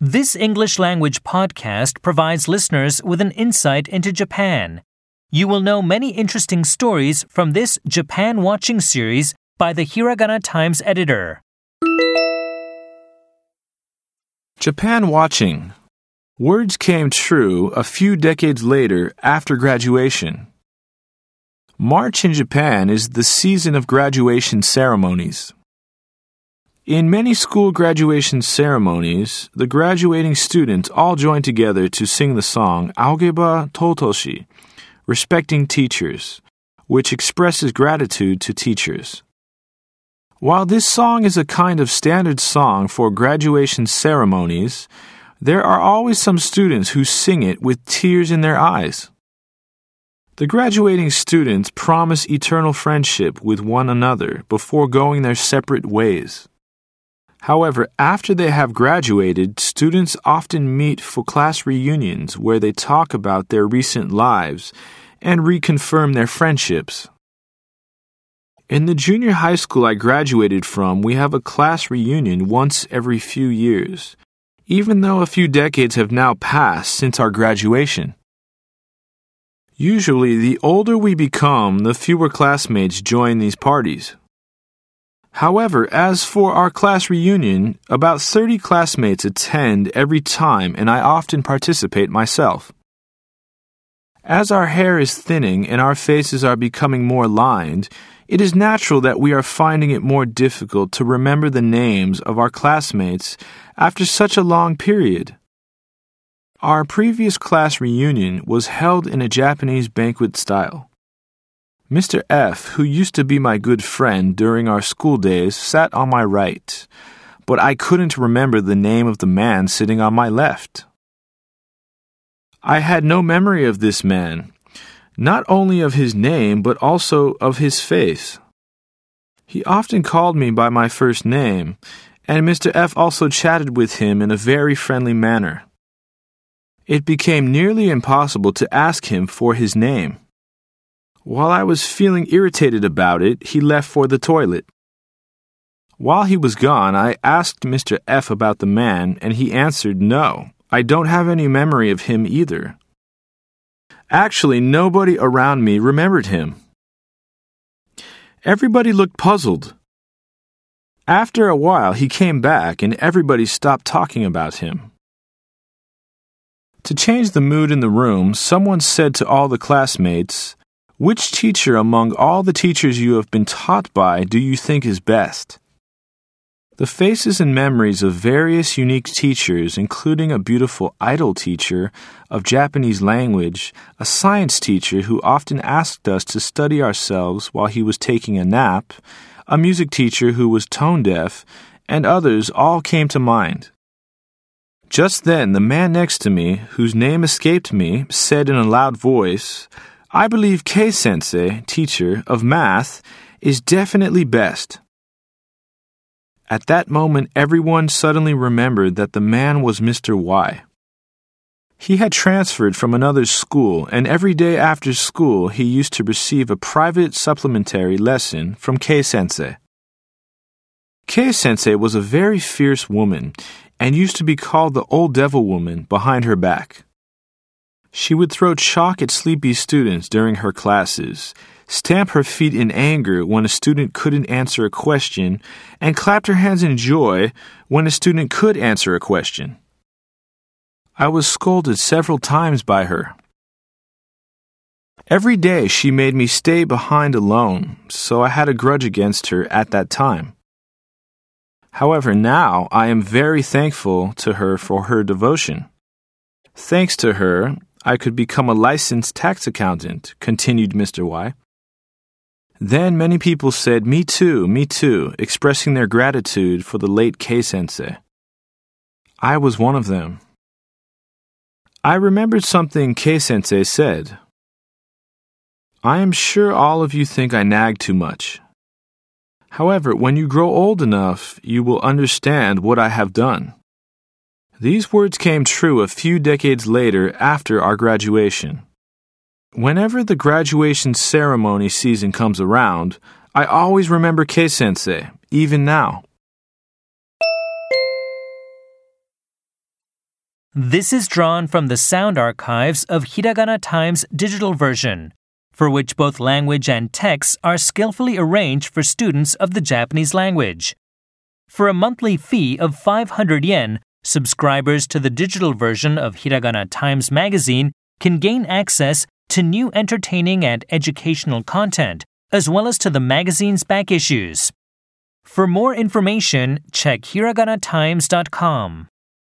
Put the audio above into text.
This English language podcast provides listeners with an insight into Japan. You will know many interesting stories from this Japan Watching series by the Hiragana Times editor. Japan Watching. Words came true a few decades later after graduation. March in Japan is the season of graduation ceremonies. In many school graduation ceremonies, the graduating students all join together to sing the song Aogeba Totoshi, respecting teachers, which expresses gratitude to teachers. While this song is a kind of standard song for graduation ceremonies, there are always some students who sing it with tears in their eyes. The graduating students promise eternal friendship with one another before going their separate ways. However, after they have graduated, students often meet for class reunions where they talk about their recent lives and reconfirm their friendships. In the junior high school I graduated from, we have a class reunion once every few years, even though a few decades have now passed since our graduation. Usually, the older we become, the fewer classmates join these parties. However, as for our class reunion, about 30 classmates attend every time, and I often participate myself. As our hair is thinning and our faces are becoming more lined, it is natural that we are finding it more difficult to remember the names of our classmates after such a long period. Our previous class reunion was held in a Japanese banquet style. Mr. F., who used to be my good friend during our school days, sat on my right, but I couldn't remember the name of the man sitting on my left. I had no memory of this man, not only of his name, but also of his face. He often called me by my first name, and Mr. F also chatted with him in a very friendly manner. It became nearly impossible to ask him for his name. While I was feeling irritated about it, he left for the toilet. While he was gone, I asked Mr. F about the man, and he answered no. I don't have any memory of him either. Actually, nobody around me remembered him. Everybody looked puzzled. After a while, he came back, and everybody stopped talking about him. To change the mood in the room, someone said to all the classmates, which teacher among all the teachers you have been taught by do you think is best? The faces and memories of various unique teachers, including a beautiful idol teacher of Japanese language, a science teacher who often asked us to study ourselves while he was taking a nap, a music teacher who was tone deaf, and others all came to mind. Just then, the man next to me, whose name escaped me, said in a loud voice, I believe K Sensei, teacher of math, is definitely best. At that moment, everyone suddenly remembered that the man was Mr. Y. He had transferred from another school, and every day after school he used to receive a private supplementary lesson from K Sensei. K Sensei was a very fierce woman and used to be called the old devil woman behind her back. She would throw chalk at sleepy students during her classes, stamp her feet in anger when a student couldn't answer a question, and clapped her hands in joy when a student could answer a question. I was scolded several times by her. Every day she made me stay behind alone, so I had a grudge against her at that time. However, now I am very thankful to her for her devotion. Thanks to her, I could become a licensed tax accountant, continued Mr. Y. Then many people said, Me too, me too, expressing their gratitude for the late K sensei. I was one of them. I remembered something K sensei said. I am sure all of you think I nag too much. However, when you grow old enough, you will understand what I have done. These words came true a few decades later after our graduation. Whenever the graduation ceremony season comes around, I always remember K Sensei, even now. This is drawn from the sound archives of Hiragana Times digital version, for which both language and text are skillfully arranged for students of the Japanese language. For a monthly fee of 500 yen, subscribers to the digital version of Hiragana Times magazine can gain access to new entertaining and educational content, as well as to the magazine's back issues. For more information, check hiraganatimes.com.